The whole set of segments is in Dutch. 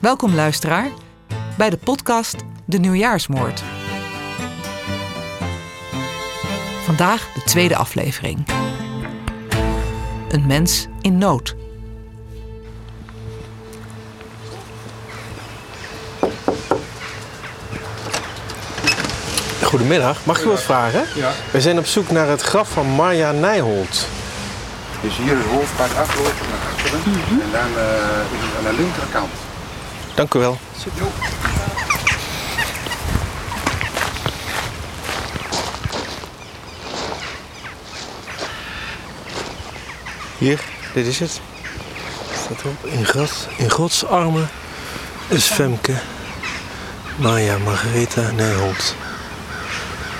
Welkom luisteraar bij de podcast De Nieuwjaarsmoord. Vandaag de tweede aflevering. Een mens in nood. Goedemiddag, mag ik u wat vragen? Ja. We zijn op zoek naar het graf van Marja Nijholt. Dus hier het hoofdpad aflopen naar achteren. En dan eh, is het aan de linkerkant. Dank u wel. Hier, dit is het. Staat erop. In, God, in Gods armen is Femke Marja Margaretha Nijholt.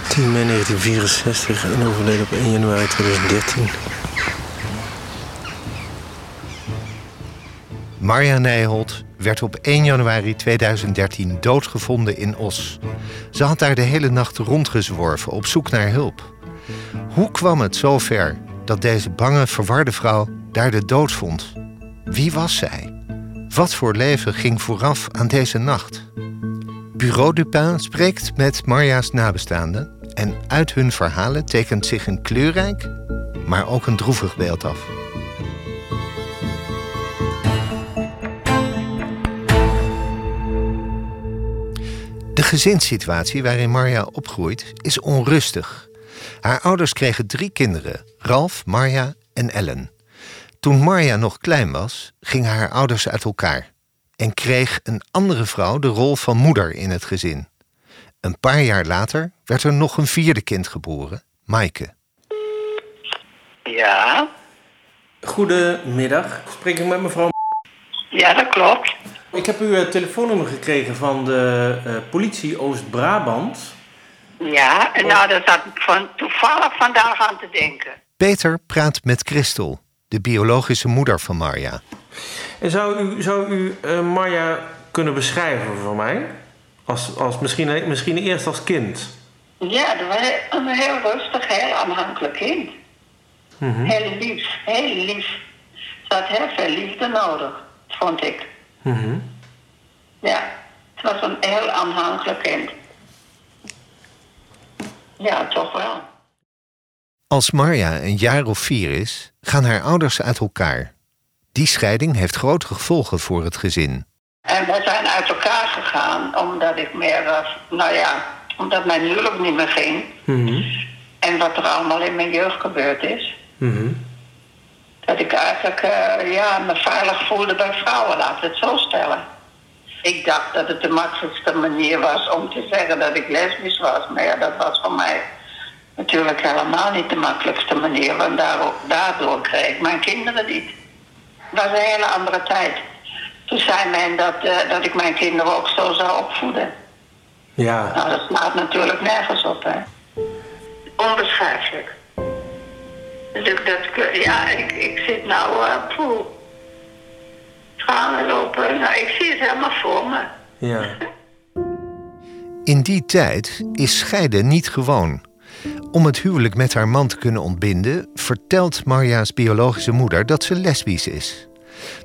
10 mei 1964 en overleden op 1 januari 2013. Marja Nijholt werd op 1 januari 2013 doodgevonden in Os. Ze had daar de hele nacht rondgezworven op zoek naar hulp. Hoe kwam het zover dat deze bange, verwarde vrouw daar de dood vond? Wie was zij? Wat voor leven ging vooraf aan deze nacht? Bureau Dupin spreekt met Marja's nabestaanden en uit hun verhalen tekent zich een kleurrijk, maar ook een droevig beeld af. De gezinssituatie waarin Marja opgroeit is onrustig. Haar ouders kregen drie kinderen: Ralf, Marja en Ellen. Toen Marja nog klein was, gingen haar ouders uit elkaar en kreeg een andere vrouw de rol van moeder in het gezin. Een paar jaar later werd er nog een vierde kind geboren, Maaike. Ja, Goedemiddag, spreek ik met mevrouw. ja, dat klopt. Ik heb uw eh, telefoonnummer gekregen van de eh, politie Oost-Brabant. Ja, en nou, daar zat ik van, toevallig vandaag aan te denken. Peter praat met Christel, de biologische moeder van Marja. En zou u, zou u eh, Marja kunnen beschrijven voor mij? Als, als misschien, misschien eerst als kind. Ja, dat was een heel rustig, heel aanhankelijk kind. Heel lief, heel lief. Ze had heel veel liefde nodig, vond ik. Mhm. Ja, het was een heel aanhankelijk kind. Ja, toch wel. Als Marja een jaar of vier is, gaan haar ouders uit elkaar. Die scheiding heeft grote gevolgen voor het gezin. En we zijn uit elkaar gegaan omdat ik meer, eh, nou ja, omdat mijn huwelijk niet meer ging. Mhm. En wat er allemaal in mijn jeugd gebeurd is. Mhm. Dat ik eigenlijk eh, ja, me veilig voelde bij vrouwen, laat het zo stellen. Ik dacht dat het de makkelijkste manier was om te zeggen dat ik lesbisch was. Maar ja, dat was voor mij natuurlijk helemaal niet de makkelijkste manier. Want daardoor, daardoor kreeg ik mijn kinderen niet. Het was een hele andere tijd. Toen zei men dat, eh, dat ik mijn kinderen ook zo zou opvoeden. Ja. Nou, dat slaat natuurlijk nergens op, hè. Onbeschrijfelijk. Dus ik, dat, ja, ik, ik zit nou, eh poeh. Tranen lopen. Nou, ik zie het helemaal voor me. Ja. In die tijd is scheiden niet gewoon. Om het huwelijk met haar man te kunnen ontbinden, vertelt Marja's biologische moeder dat ze lesbisch is.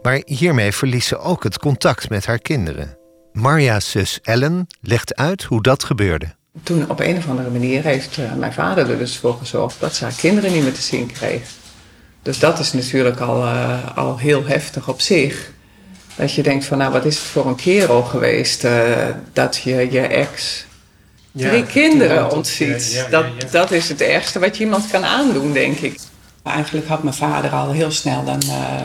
Maar hiermee verliest ze ook het contact met haar kinderen. Marja's zus Ellen legt uit hoe dat gebeurde. Toen op een of andere manier heeft eh, mijn vader er dus voor gezorgd dat ze haar kinderen niet meer te zien kreeg. Dus dat is natuurlijk al, eh, al heel heftig op zich. Dat je denkt van nou wat is het voor een kerel geweest eh, dat je je ex drie kinderen ontziet. dat, dat is het ergste wat je iemand kan aandoen denk ik. Eigenlijk had mijn vader al heel snel een, eh,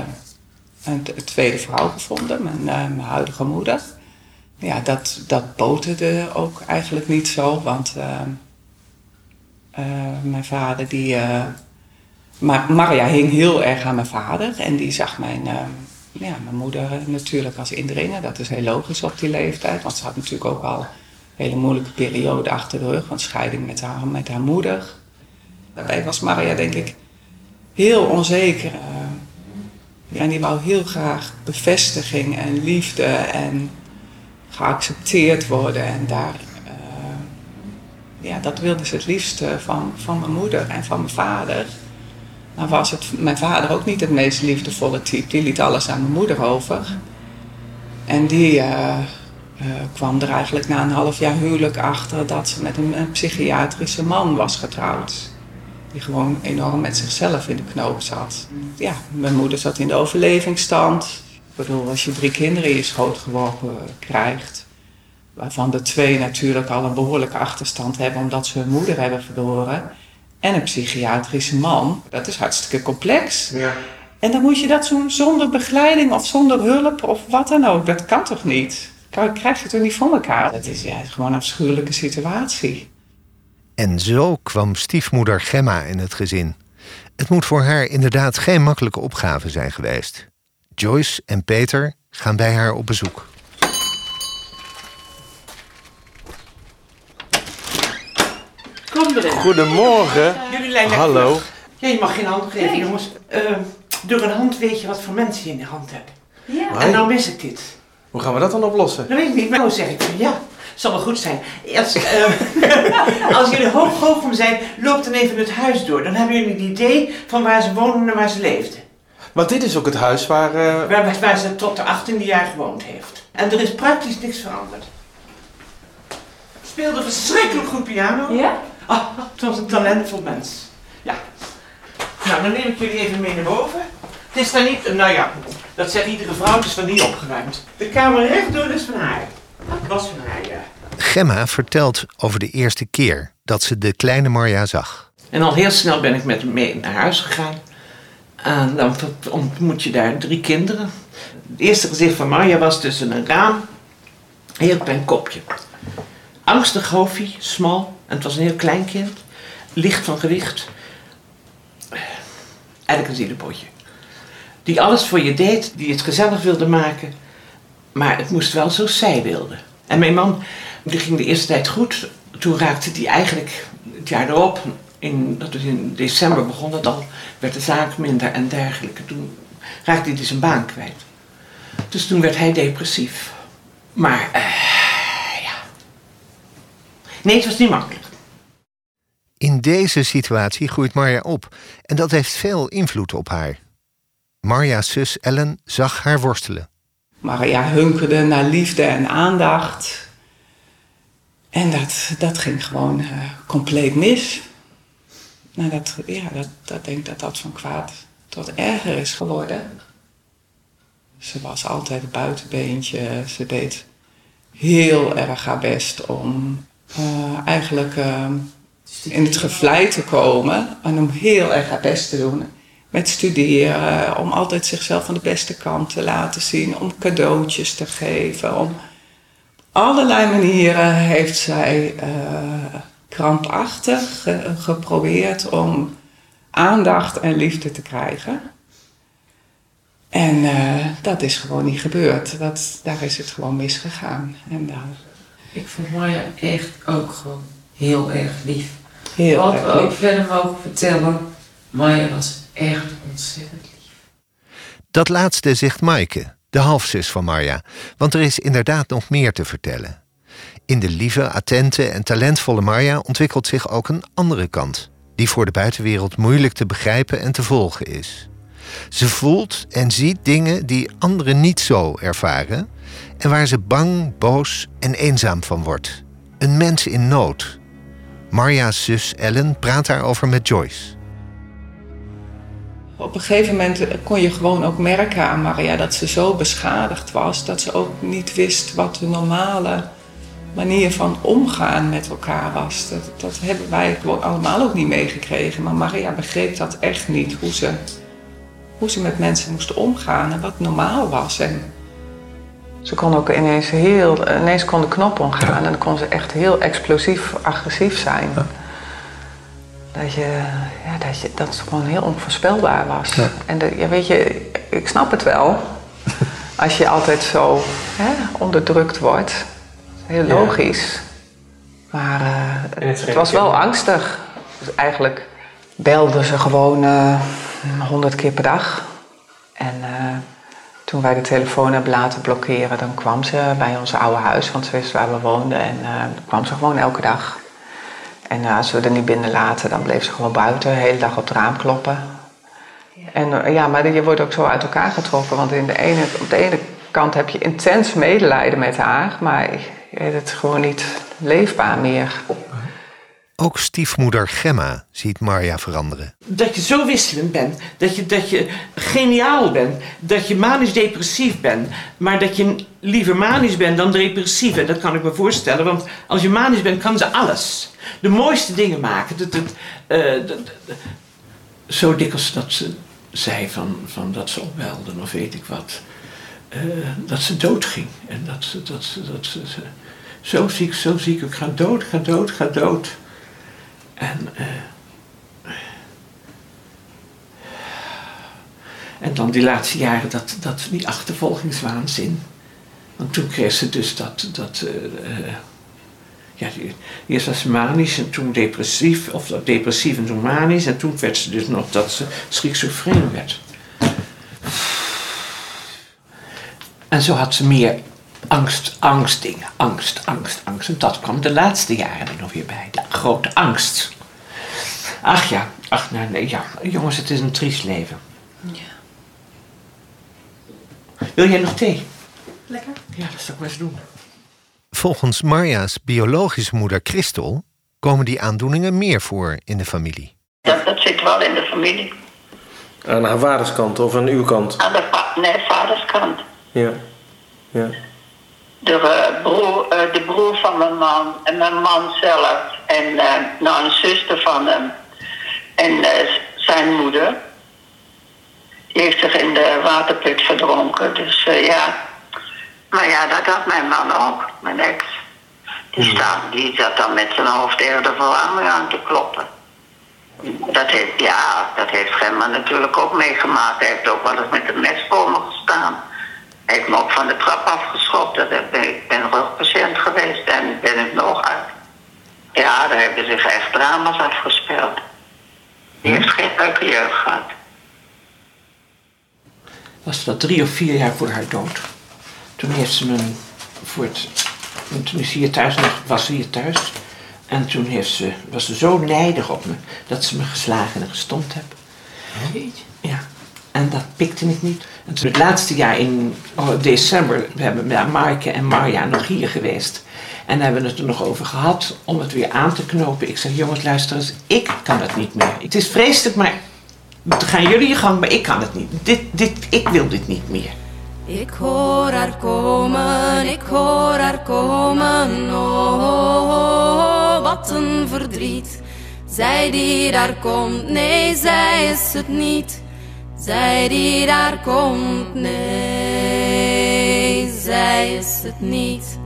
een tweede vrouw gevonden, mijn, eh, mijn huidige moeder. Ja, dat, dat boterde ook eigenlijk niet zo, want eh, eh, mijn vader die... maar Maria hing heel erg aan mijn vader en die zag mijn, ja, mijn moeder natuurlijk als indringer. Dat is heel logisch op die leeftijd, want ze had natuurlijk ook al een hele moeilijke periode achter de rug, want scheiding met haar, met haar moeder. Daarbij was Maria denk ik heel onzeker. ja, en die wou heel graag bevestiging en liefde en geaccepteerd worden. En daar, eh, ja, dat wilde ze het liefst eh, van, van mijn moeder en van mijn vader. Maar was het mijn vader ook niet het meest liefdevolle type. Die liet alles aan mijn moeder over. En die eh, kwam er eigenlijk na een half jaar huwelijk achter dat ze met een, een psychiatrische man was getrouwd. Die gewoon enorm met zichzelf in de knoop zat. Ja, mijn moeder zat in de overlevingsstand. Ik bedoel, als je drie kinderen in je schoot geworpen krijgt, waarvan de twee natuurlijk al een behoorlijke achterstand hebben omdat ze hun moeder hebben verloren, en een psychiatrische man, dat is hartstikke complex. Ja. En dan moet je dat doen zonder begeleiding of zonder hulp of wat dan ook. Dat kan toch niet? Kan- Krijg je toch niet voor elkaar? Dat is ja, gewoon een afschuwelijke situatie. En zo kwam stiefmoeder Gemma in het gezin. Het moet voor haar inderdaad geen makkelijke opgave zijn geweest. Joyce en Peter gaan bij haar op bezoek. Kom erin. Goedemorgen. Jullie lijnen Hallo. Ja, je mag geen hand geven, jongens. Eh, door een hand weet je wat voor mensen je in de hand hebt. Hoi. En nou mis ik dit. Hoe gaan we dat dan oplossen? Dat weet ik niet, maar nou zeg ik van ja. Zal wel goed zijn. Als, eh, als jullie hoog Goochem zijn, loop dan even het huis door. Dan hebben jullie een idee van waar ze wonen en waar ze leefden. Want dit is ook het huis waar... eh, Waar, waar ze tot de 18e jaar gewoond heeft. En er is praktisch niks veranderd. Speelde verschrikkelijk goed piano. Ja? Ah, het was een talentvol mens. Ja. Nou, dan neem ik jullie even mee naar boven. Het is daar niet, nou ja, dat zegt iedere vrouw, het is van niet opgeruimd. De kamer rechtdoor is van haar. Dat was van haar, ja. Gemma vertelt over de eerste keer dat ze de kleine Marja zag. En al heel snel ben ik met hem mee naar huis gegaan. En dan ontmoet je daar drie kinderen. Het eerste gezicht van Marja was tussen een raam, heel klein kopje. Angstig hoofdje, smal, en het was een heel klein kind. Licht van gewicht. Eigenlijk een zielenpotje. Die alles voor je deed, die het gezellig wilde maken. Maar het moest wel zoals zij wilde. En mijn man, die ging de eerste tijd goed. Toen raakte die eigenlijk het jaar erop, in, dat is in december begon het al, werd de zaak minder en dergelijke. Toen raakte hij dus zijn baan kwijt. Dus toen werd hij depressief. Maar, eh, ja. Nee, het was niet makkelijk. In deze situatie groeit Marja op en dat heeft veel invloed op haar. Marja's zus Ellen zag haar worstelen. Maria hunkerde naar liefde en aandacht. En dat, dat ging gewoon eh, compleet mis. Nou, dat, ja, dat, denk ik dat dat van kwaad tot erger is geworden. Ze was altijd een buitenbeentje. Ze deed heel erg haar best om eh, eigenlijk eh, in het gevlei te komen. En om heel erg haar best te doen. Met studeren, om altijd zichzelf van de beste kant te laten zien. Om cadeautjes te geven. Om allerlei manieren heeft zij eh, krampachtig ge- geprobeerd om aandacht en liefde te krijgen. En eh, dat is gewoon niet gebeurd. Dat, daar is het gewoon misgegaan. En daar Ik vond Marja echt ook gewoon heel erg lief. heel Wat we erg ook lief. verder mogen vertellen, Marja was echt ontzettend lief. Dat laatste zegt Maaike, de halfzus van Marja, want er is inderdaad nog meer te vertellen. In de lieve, attente en talentvolle Marja ontwikkelt zich ook een andere kant, die voor de buitenwereld moeilijk te begrijpen en te volgen is. Ze voelt en ziet dingen die anderen niet zo ervaren en waar ze bang, boos en eenzaam van wordt. Een mens in nood. Marja's zus Ellen praat daarover met Joyce. Op een gegeven moment kon je gewoon ook merken aan Maria dat ze zo beschadigd was dat ze ook niet wist wat de normale manier van omgaan met elkaar was. Dat, dat hebben wij allemaal ook niet meegekregen. Maar Maria begreep dat echt niet, hoe ze, hoe ze met mensen moest omgaan en wat normaal was. En ze kon ook ineens heel, ineens kon de knop omgaan en dan kon ze echt heel explosief agressief zijn. Dat, je, ja, dat, je, dat het gewoon heel onvoorspelbaar was. En de, ja, weet je, ik snap het wel. Als je altijd zo hè, onderdrukt wordt. Heel logisch. Maar eh, het, het was wel angstig. Dus eigenlijk belde ze gewoon honderd keer per dag. En eh, toen wij de telefoon hebben laten blokkeren, dan kwam ze bij ons oude huis, want ze wist waar we woonden. En eh, dan kwam ze gewoon elke dag. En eh, als we er niet binnen laten, dan bleef ze gewoon buiten, de hele dag op het raam kloppen. En eh, ja, maar je wordt ook zo uit elkaar getrokken, want in de ene, op de ene kant heb je intens medelijden met haar, maar het is gewoon niet leefbaar meer. Ook stiefmoeder Gemma ziet Marja veranderen. Dat je zo wisselend bent, dat je, dat je geniaal bent, dat je manisch-depressief bent, maar dat je liever manisch bent dan depressief. En dat kan ik me voorstellen, want als je manisch bent, kan ze alles. De mooiste dingen maken. Dat, dat, uh, dat, zo dikwijls dat ze zei van, van dat ze opwelden of weet ik wat. Uh, dat ze doodging. En dat ze, dat ze, dat ze, zo ziek, zo ziek, ik ga dood, ga dood, ga dood. En, uh, en dan die laatste jaren dat, dat die achtervolgingswaanzin. Want toen kreeg ze dus dat, dat uh, ja, eerst was ze manisch en toen depressief, of depressief en toen manisch. En toen werd ze dus nog dat ze schizofreen werd. En zo had ze meer angst, angstdingen, angst, angst, angst. En dat kwam de laatste jaren er nog weer bij, de grote angst. Ach ja, ach nee, nee, ja, jongens, het is een triest leven. Ja. Wil jij nog thee? Lekker. Ja, dat zou ik maar eens doen. Volgens Marja's biologische moeder Christel komen die aandoeningen meer voor in de familie. Dat, dat zit wel in de familie. Aan haar vaderskant of aan uw kant? Aan de va nee, vaderskant. Ja. ja. De, uh, broer, uh, de broer van mijn man en mijn man zelf en uh, nou, een zuster van hem en zijn moeder. Die heeft zich in de waterput verdronken. Dus ja, maar ja, dat had mijn man ook, mijn ex. Die, hmm. staat, die zat dan met zijn hoofd eerder voor aan te kloppen. Dat heeft, ja, dat heeft Gemma natuurlijk ook meegemaakt. Hij heeft ook wel eens met een mes voor me gestaan. Hij heeft me ook van de trap afgeschopt. Dat ben, ik ben rugpatiënt geweest en ben het nog uit. Ja, daar hebben zich echt drama's afgespeeld. Die heeft geen leuke jeugd gehad. Was dat drie of vier jaar voor haar dood? Toen heeft ze me voor het. Toen is ze hier thuis nog, was ze hier thuis. En toen heeft ze, was ze zo nijdig op me dat ze me geslagen en gestompt heeft. Ja. En dat pikte ik niet. En toen het laatste jaar in oh, december, we hebben ja, Maaike en Marja nog hier geweest. En hebben we het er nog over gehad om het weer aan te knopen. Ik zeg, jongens, luister eens, ik kan het niet meer. Het is vreselijk, maar gaan jullie je gang, maar ik kan het niet. Dit, dit, ik wil dit niet meer. Ik hoor haar komen, ik hoor haar komen, oh, wat een verdriet. Zij die daar komt, nee, zij is het niet. Zij die daar komt, nee, zij is het niet.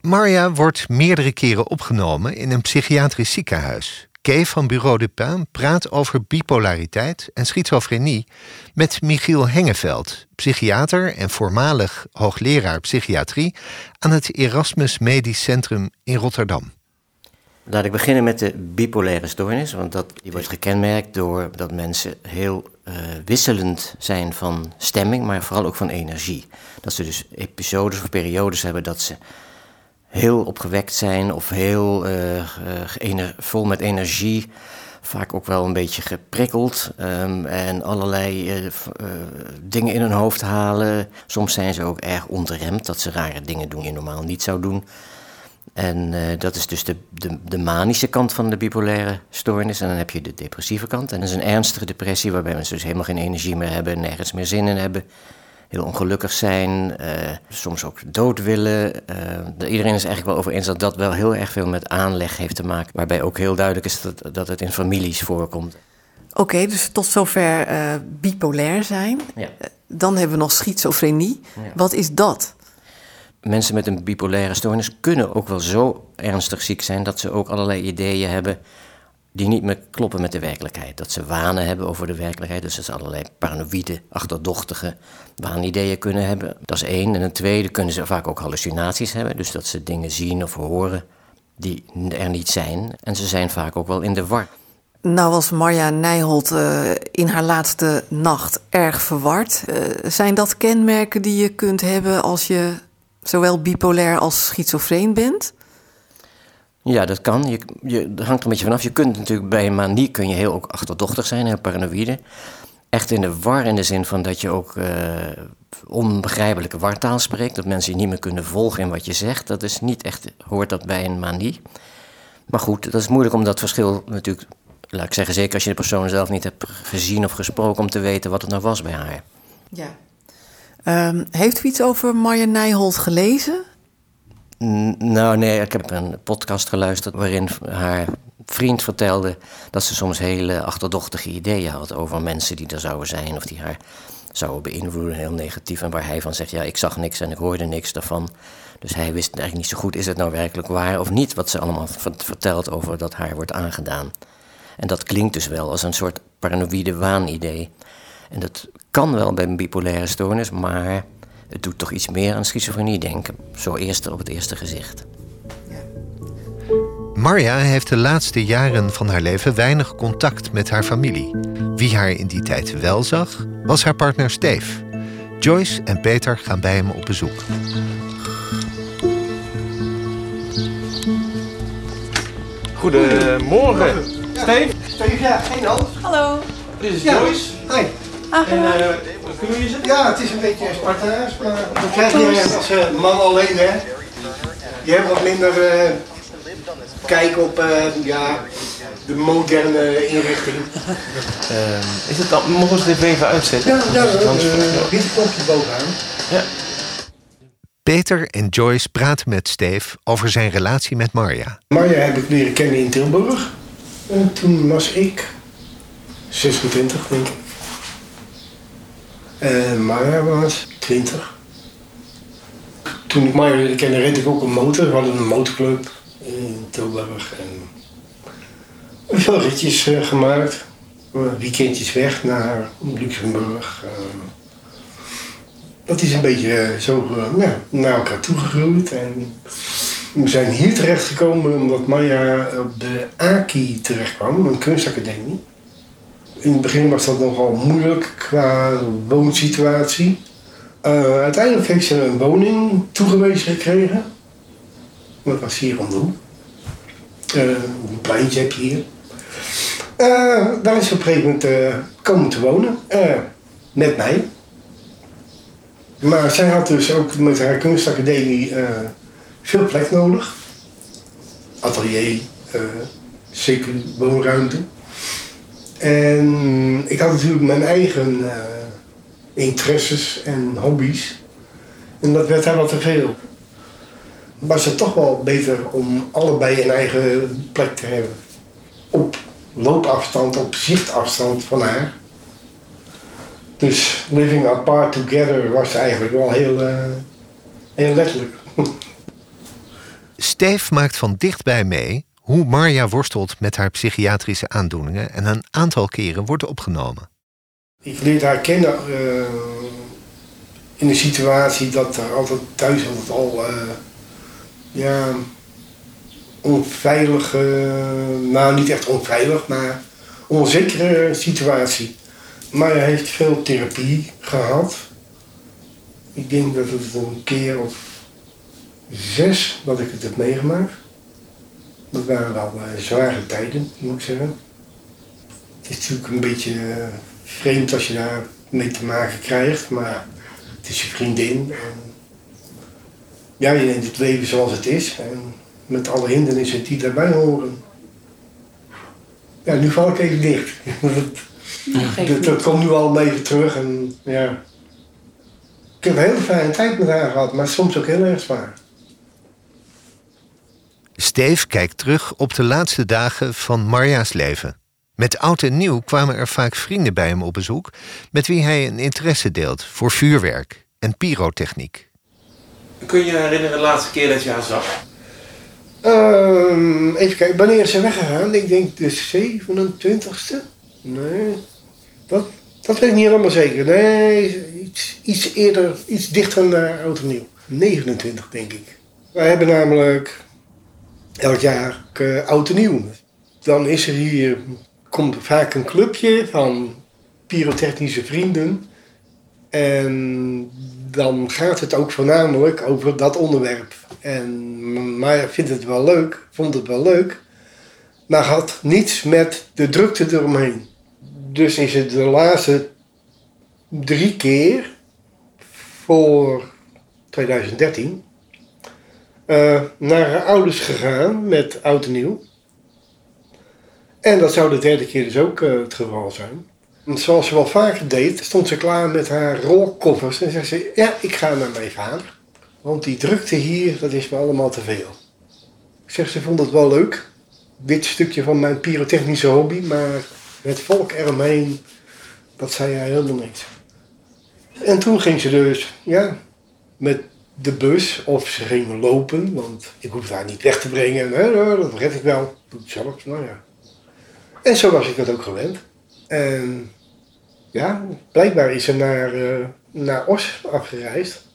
Marja wordt meerdere keren opgenomen in een psychiatrisch ziekenhuis. Kay van Bureau de Pin praat over bipolariteit en schizofrenie met Michiel Hengeveld, psychiater en voormalig hoogleraar psychiatrie aan het Erasmus Medisch Centrum in Rotterdam. Laat ik beginnen met de bipolaire stoornis, want dat, die wordt gekenmerkt door dat mensen heel uh, wisselend zijn van stemming, maar vooral ook van energie. Dat ze dus episodes of periodes hebben dat ze heel opgewekt zijn of heel uh, vol met energie. Vaak ook wel een beetje geprikkeld um, en allerlei dingen in hun hoofd halen. Soms zijn ze ook erg ontremd, dat ze rare dingen doen die je normaal niet zou doen. En dat is dus de, de, de, manische kant van de bipolaire stoornis. En dan heb je de depressieve kant. En dat is een ernstige depressie waarbij mensen dus helemaal geen energie meer hebben, nergens meer zin in hebben heel ongelukkig zijn, uh, soms ook dood willen. Uh, iedereen is eigenlijk wel over eens dat dat wel heel erg veel met aanleg heeft te maken. Waarbij ook heel duidelijk is dat, dat het in families voorkomt. Oké, dus tot zover bipolair zijn. Ja. dan hebben we nog schizofrenie. Wat is dat? Mensen met een bipolaire stoornis kunnen ook wel zo ernstig ziek zijn dat ze ook allerlei ideeën hebben die niet meer kloppen met de werkelijkheid. Dat ze wanen hebben over de werkelijkheid. Dus dat ze allerlei paranoïde, achterdochtige waanideeën kunnen hebben. Dat is één. En een tweede kunnen ze vaak ook hallucinaties hebben. Dus dat ze dingen zien of horen die er niet zijn. En ze zijn vaak ook wel in de war. Nou was Marja Nijholt uh, in haar laatste nacht erg verward. Uh, zijn dat kenmerken die je kunt hebben als je zowel bipolair als schizofreen bent? Ja, dat kan. Je, je, dat hangt er een beetje vanaf. Je kunt natuurlijk bij een manie kun je heel ook achterdochtig zijn, heel paranoïde. echt in de war in de zin van dat je ook uh, onbegrijpelijke wartaal spreekt. Dat mensen je niet meer kunnen volgen in wat je zegt. Dat is niet echt, hoort dat bij een manie. Maar goed, dat is moeilijk om dat verschil natuurlijk, laat ik zeggen, zeker als je de persoon zelf niet hebt gezien of gesproken, om te weten wat het nou was bij haar. Ja. Um, heeft u iets over Marja Nijholt gelezen? nou, nee, ik heb een podcast geluisterd waarin haar vriend vertelde dat ze soms hele achterdochtige ideeën had over mensen die er zouden zijn of die haar zouden beïnvloeden, heel negatief. En waar hij van zegt, ja, ik zag niks en ik hoorde niks daarvan. Dus hij wist eigenlijk niet zo goed, is het nou werkelijk waar of niet, wat ze allemaal vertelt over dat haar wordt aangedaan. En dat klinkt dus wel als een soort paranoïde waanidee. En dat kan wel bij een bipolaire stoornis, maar het doet toch iets meer aan schizofrenie denken. Zo eerst op het eerste gezicht. Marja heeft de laatste jaren van haar leven weinig contact met haar familie. Wie haar in die tijd wel zag, was haar partner Steve. Joyce en Peter gaan bij hem op bezoek. Goedemorgen. Steve? Steve, ja, geen hand. Hallo. Dit is Joyce. Hi. En kunnen zitten? Ja, het is een beetje Spartaans, maar dan krijg je als uh, man alleen, hè. Je hebt wat minder uh, kijk op uh, ja, de moderne inrichting. Uh, is het dan, mogen we het even uitzetten? Ja, ja, uh, dit knopje bovenaan. Ja. Peter en Joyce praten met Steve over zijn relatie met Marja. Marja heb ik leren kennen in Tilburg. En toen was ik 26, denk ik. En Marja was 20. Toen ik Marja leerde kennen, reed ik ook een motor. We hadden een motorclub in Tilburg. En veel ritjes uh, gemaakt. Weekendjes weg naar Luxemburg. Uh, dat is een beetje zo uh, ja, naar elkaar toegegroeid. En we zijn hier terechtgekomen omdat Maya op de AKI terechtkwam, een kunstacademie. In het begin was dat nogal moeilijk qua woonsituatie. Uh, uiteindelijk heeft ze een woning toegewezen gekregen. Dat was hier om. Uh, een pleintje heb je hier. Uh, daar is ze op een gegeven moment komen te wonen. met mij. Maar zij had dus ook met haar kunstacademie veel plek nodig. Atelier, zeker woonruimte. En ik had natuurlijk mijn eigen uh, interesses en hobby's. En dat werd wat te veel. Was het toch wel beter om allebei een eigen plek te hebben. Op loopafstand, op zichtafstand van haar. Dus living apart together was eigenlijk wel heel, uh, heel letterlijk. Steve maakt van dichtbij mee hoe Marja worstelt met haar psychiatrische aandoeningen en een aantal keren wordt opgenomen. Ik leerde haar kennen uh, in een situatie dat er altijd thuis altijd al uh, ja, onveilige, nou niet echt onveilig, maar onzekere situatie. Maar heeft veel therapie gehad. Ik denk dat het een keer of zes dat ik het heb meegemaakt. Dat waren wel uh, zware tijden, moet ik zeggen. Het is natuurlijk een beetje uh, vreemd als je daar mee te maken krijgt, maar het is je vriendin. En ja, je neemt het leven zoals het is en met alle hindernissen die daarbij horen. Ja, nu val ik even dicht. Dat, dat komt nu al even terug en ja. Ik heb een hele fijne tijd met haar gehad, maar soms ook heel erg zwaar. Steve kijkt terug op de laatste dagen van Marja's leven. Met oud en nieuw kwamen er vaak vrienden bij hem op bezoek... met wie hij een interesse deelt voor vuurwerk en pyrotechniek. Kun je je herinneren de laatste keer dat je haar zag? Uh, even kijken, wanneer is ze weggegaan? Ik denk de 27ste. Nee, dat, dat weet ik niet helemaal zeker. Nee, iets, iets eerder, iets dichter naar oud en nieuw. 29 denk ik. Wij hebben namelijk elk jaar uh, oud en nieuw. Dan is er hier, komt vaak een clubje van pyrotechnische vrienden. En dan gaat het ook voornamelijk over dat onderwerp. En Maya vindt het wel leuk, vond het wel leuk, maar had niets met de drukte eromheen. Dus is het de laatste drie keer voor 2013 eh, naar haar ouders gegaan met oud en nieuw. En dat zou de derde keer dus ook eh, het geval zijn. Zoals ze wel vaker deed, stond ze klaar met haar rolkoffers en zei ze: Ja, ik ga naar mijn vader. Want die drukte hier, dat is me allemaal te veel. Ik zeg, ze vond het wel leuk. Dit stukje van mijn pyrotechnische hobby, maar het volk eromheen, dat zei hij helemaal niks. En toen ging ze dus, ja, met de bus of ze ging lopen, want ik hoef haar niet weg te brengen. Hè, dat red ik wel. Doe het zelf, nou ja. En zo was ik dat ook gewend. En ja, blijkbaar is ze naar, uh, naar Os afgereisd.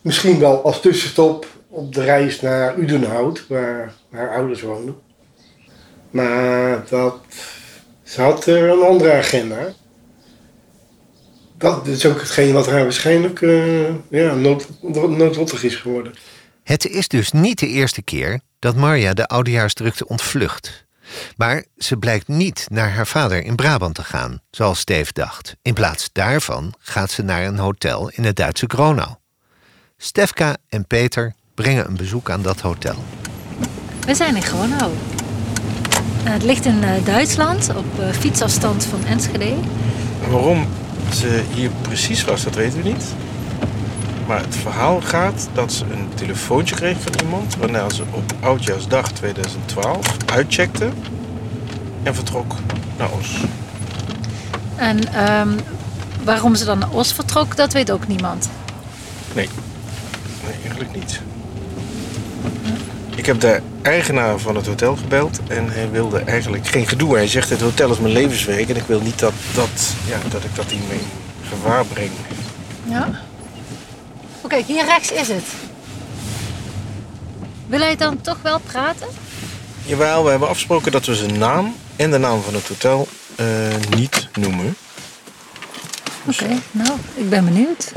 Misschien wel als tussenstop op de reis naar Udenhout, waar haar ouders woonden. Maar dat, ze had er een andere agenda. Dat is ook hetgeen wat haar waarschijnlijk uh, ja, nood, noodlottig is geworden. Het is dus niet de eerste keer dat Marja de oudejaarsdrukte ontvlucht. Maar ze blijkt niet naar haar vader in Brabant te gaan, zoals Steve dacht. In plaats daarvan gaat ze naar een hotel in het Duitse Gronau. Stefka en Peter brengen een bezoek aan dat hotel. We zijn in Gronau. Eh, het ligt in eh, Duitsland, op eh, fietsafstand van Enschede. Waarom ze hier precies was, dat weten we niet. Maar het verhaal gaat dat ze een telefoontje kreeg van iemand... waarna ze op Oudjaarsdag 2012 uitcheckte en vertrok naar Os. En ehm, waarom ze dan naar Os vertrok, dat weet ook niemand. Nee, nee eigenlijk niet. Ik heb de eigenaar van het hotel gebeld en hij wilde eigenlijk geen gedoe. Hij zegt het hotel is mijn levenswerk en ik wil niet dat, dat, ja, dat ik dat hiermee gevaar breng. Ja? Oké, hier rechts is het. Wil hij dan toch wel praten? Jawel, we hebben afgesproken dat we zijn naam en de naam van het hotel uh, niet noemen. Oké, nou, ik ben benieuwd.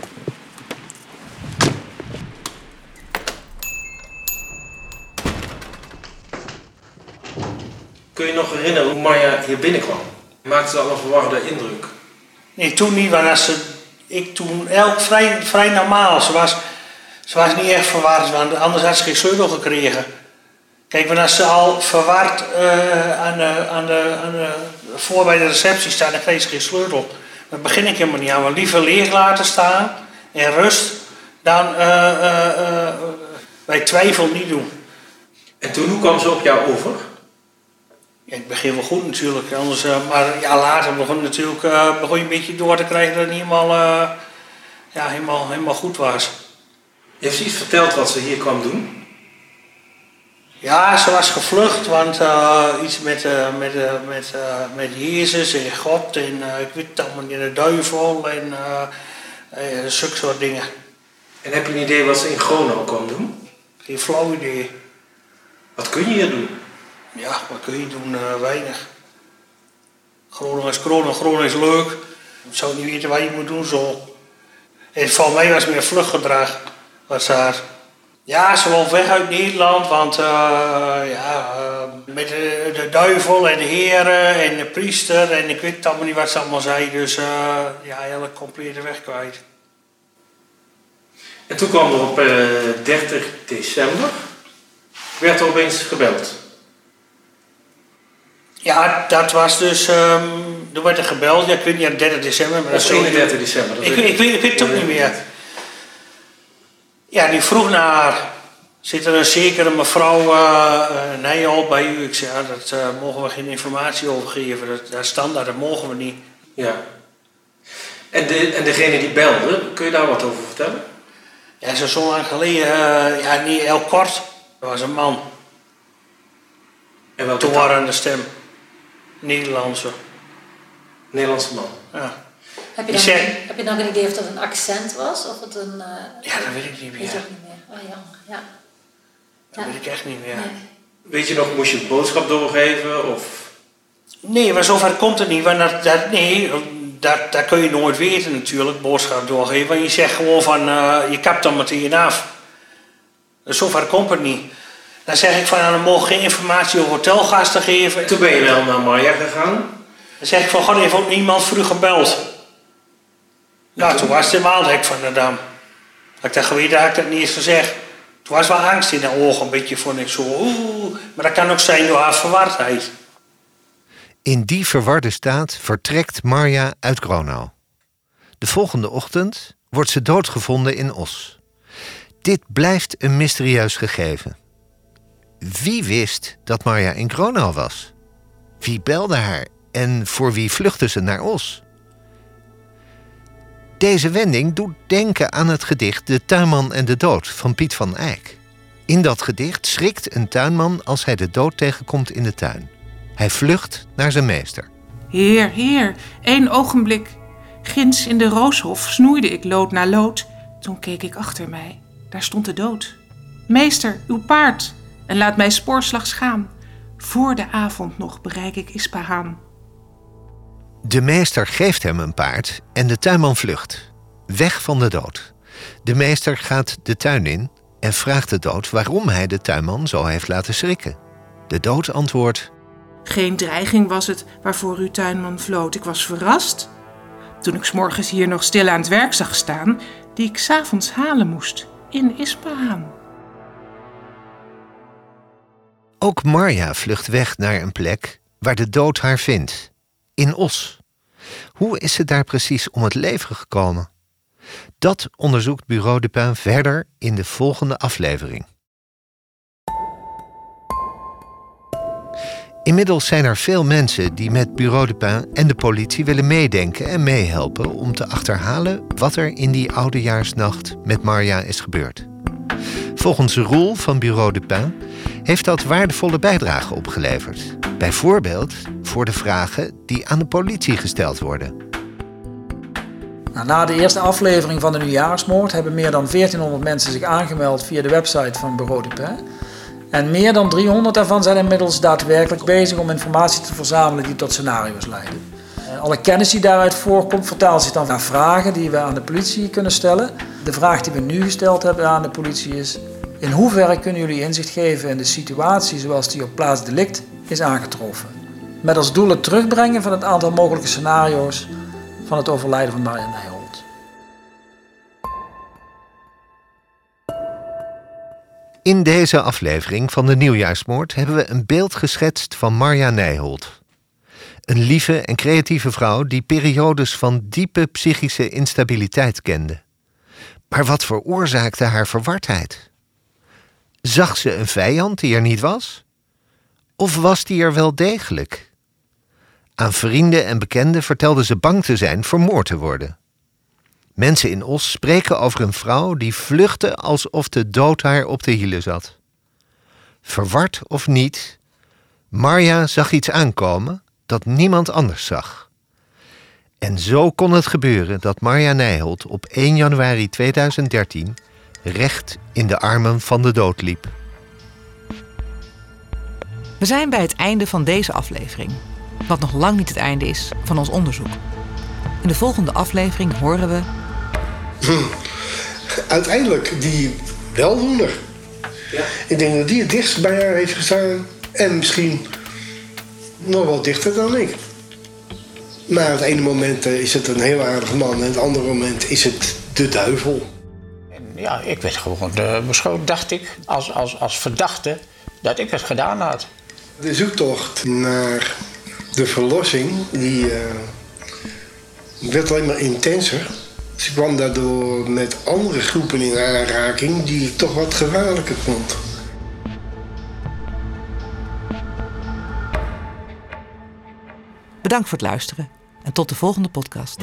Kun je nog herinneren hoe Maya hier binnenkwam? Maakte ze al een verwarde indruk? Nee, toen niet, want als ze, ik toen elk vrij, vrij normaal. Ze was, ze was niet echt verward, want anders had ze geen sleutel gekregen. Kijk, want als ze al verward uh, aan, de, aan, de, aan de, voor bij de receptie staat, dan kreeg ze geen sleutel. Dan begin ik helemaal niet aan. Maar liever leeg laten staan en rust dan uh, uh, bij twijfel niet doen. En toen, hoe kwam ze op jou over? Het begin wel goed natuurlijk, anders, uh, maar ja, later begon, natuurlijk, uh, begon je een beetje door te krijgen dat het niet helemaal, uh, ja, helemaal, helemaal goed was. Heeft ze iets verteld wat ze hier kwam doen? Ja, ze was gevlucht, want iets met, met, met, met Jezus en God en ik weet het allemaal niet, de duivel en zulke soort dingen. En heb je een idee wat ze in Gronau kwam doen? Geen flauw idee. Wat kun je hier doen? Ja, wat kun je doen? Uh, weinig. Groningen is corona, Groningen is leuk. Ik zou niet weten wat je moet doen zo. En voor mij was het meer vluchtgedrag. Was daar. Ja, ze wil weg uit Nederland, want uh, ja, uh, met de, de, duivel en de heren en de priester en ik weet allemaal niet wat ze allemaal zei. Dus ja, hele complete weg kwijt. En toen kwam er op 30 december, werd er opeens gebeld. Ja, dat was dus. Um, er werd er gebeld, ja, ik weet niet, 30 december. Maar dat is 31 december. Ik, ik, ik, weet, ik weet het ook niet meer. Ja, die vroeg naar. Zit er een zekere mevrouw uh, uh, Nijholt bij u? Ik zei, ja, dat uh, mogen we geen informatie over geven. Dat, dat standaard, dat mogen we niet. Ja. En, de, en degene die belde, kun je daar wat over vertellen? Ja, zo, zo lang geleden, ja, niet heel kort. Dat was een man. En wat Toen waren de stem. Nederlandse. Nederlandse man. Ja. Heb je, dan, zeg, heb je dan een idee of dat een accent was? Of het een... Uh, ja, dat weet ik niet meer. Weet je ook niet meer. Oh, jammer. Ja. Dat ja. weet ik echt niet meer. Nee. Weet je nog, moest je een boodschap doorgeven? Of? Nee, maar zover komt het niet. Want dat, dat, nee, dat, dat kun je nooit weten natuurlijk, boodschap doorgeven. Want je zegt gewoon van, uh, je kapt dan meteen af. Dus zover komt het niet. Dan zeg ik van, nou, dan mogen geen informatie over hotelgasten geven. Toen ben je wel naar Maya gegaan. Dan zeg ik van, god, heeft ook niemand vroeg gebeld. Ja, toen was het helemaal hek van de dam. Ik dat geweten had ik dat niet eens gezegd. Toen was wel angst in de ogen, een beetje vond ik zo. Oeh, maar dat kan ook zijn door haar verwardheid. In die verwarde staat vertrekt Marja uit Gronau. De volgende ochtend wordt ze doodgevonden in Os. Dit blijft een mysterieus gegeven. Wie wist dat Marja in Gronau was? Wie belde haar en voor wie vluchtte ze naar Os? Deze wending doet denken aan het gedicht De tuinman en de dood van Piet van Eyck. In dat gedicht schrikt een tuinman als hij de dood tegenkomt in de tuin. Hij vlucht naar zijn meester. Heer, heer, één ogenblik. Ginds in de rooshof snoeide ik lood na lood. Toen keek ik achter mij. Daar stond de dood. Meester, uw paard. En laat mij spoorslags gaan. Voor de avond nog bereik ik Ispahaan. De meester geeft hem een paard en de tuinman vlucht. Weg van de dood. De meester gaat de tuin in en vraagt de dood waarom hij de tuinman zo heeft laten schrikken. De dood antwoordt: Geen dreiging was het waarvoor uw tuinman vloot. Ik was verrast toen ik s morgens hier nog stil aan het werk zag staan, die ik s'avonds halen moest in Ispahaan. Ook Marja vlucht weg naar een plek waar de dood haar vindt. In Os. Hoe is ze daar precies om het leven gekomen? Dat onderzoekt Bureau de Pin verder in de volgende aflevering. Inmiddels zijn er veel mensen die met Bureau de Pin en de politie willen meedenken en meehelpen om te achterhalen wat er in die oudejaarsnacht met Marja is gebeurd. Volgens Roel van Bureau de Pin heeft dat waardevolle bijdrage opgeleverd. Bijvoorbeeld voor de vragen die aan de politie gesteld worden. Nou, na de eerste aflevering van de nieuwjaarsmoord hebben meer dan 1400 mensen zich aangemeld via de website van Bureau de Pin. En meer dan 300 daarvan zijn inmiddels daadwerkelijk bezig om informatie te verzamelen die tot scenario's leiden. Alle kennis die daaruit voorkomt vertaalt zich dan naar vragen die we aan de politie kunnen stellen. De vraag die we nu gesteld hebben aan de politie is: in hoeverre kunnen jullie inzicht geven in de situatie zoals die op plaats delict is aangetroffen? Met als doel het terugbrengen van het aantal mogelijke scenario's van het overlijden van Marianne Nijholt. In deze aflevering van de Nieuwjaarsmoord hebben we een beeld geschetst van Marja Nijholt. Een lieve en creatieve vrouw die periodes van diepe psychische instabiliteit kende. Maar wat veroorzaakte haar verwardheid? Zag ze een vijand die er niet was? Of was die er wel degelijk? Aan vrienden en bekenden vertelde ze bang te zijn vermoord te worden. Mensen in Os spreken over een vrouw die vluchtte alsof de dood haar op de hielen zat. Verward of niet, Marja zag iets aankomen dat niemand anders zag. En zo kon het gebeuren dat Marja Nijholt op 1 januari 2013 recht in de armen van de dood liep. We zijn bij het einde van deze aflevering, wat nog lang niet het einde is van ons onderzoek. In de volgende aflevering horen we. Hm. Uiteindelijk die weldoener. Ja. Ik denk dat die het dichtst bij haar heeft gestaan. En misschien nog wel dichter dan ik. Maar het ene moment is het een heel aardig man. En het andere moment is het de duivel. Ja, ik werd gewoon uh, beschouwd, dacht ik, als, als, als verdachte dat ik het gedaan had. De zoektocht naar de verlossing, die uh, werd alleen maar intenser. Ze kwam daardoor met andere groepen in aanraking die ik toch wat gevaarlijker vond. Bedankt voor het luisteren en tot de volgende podcast.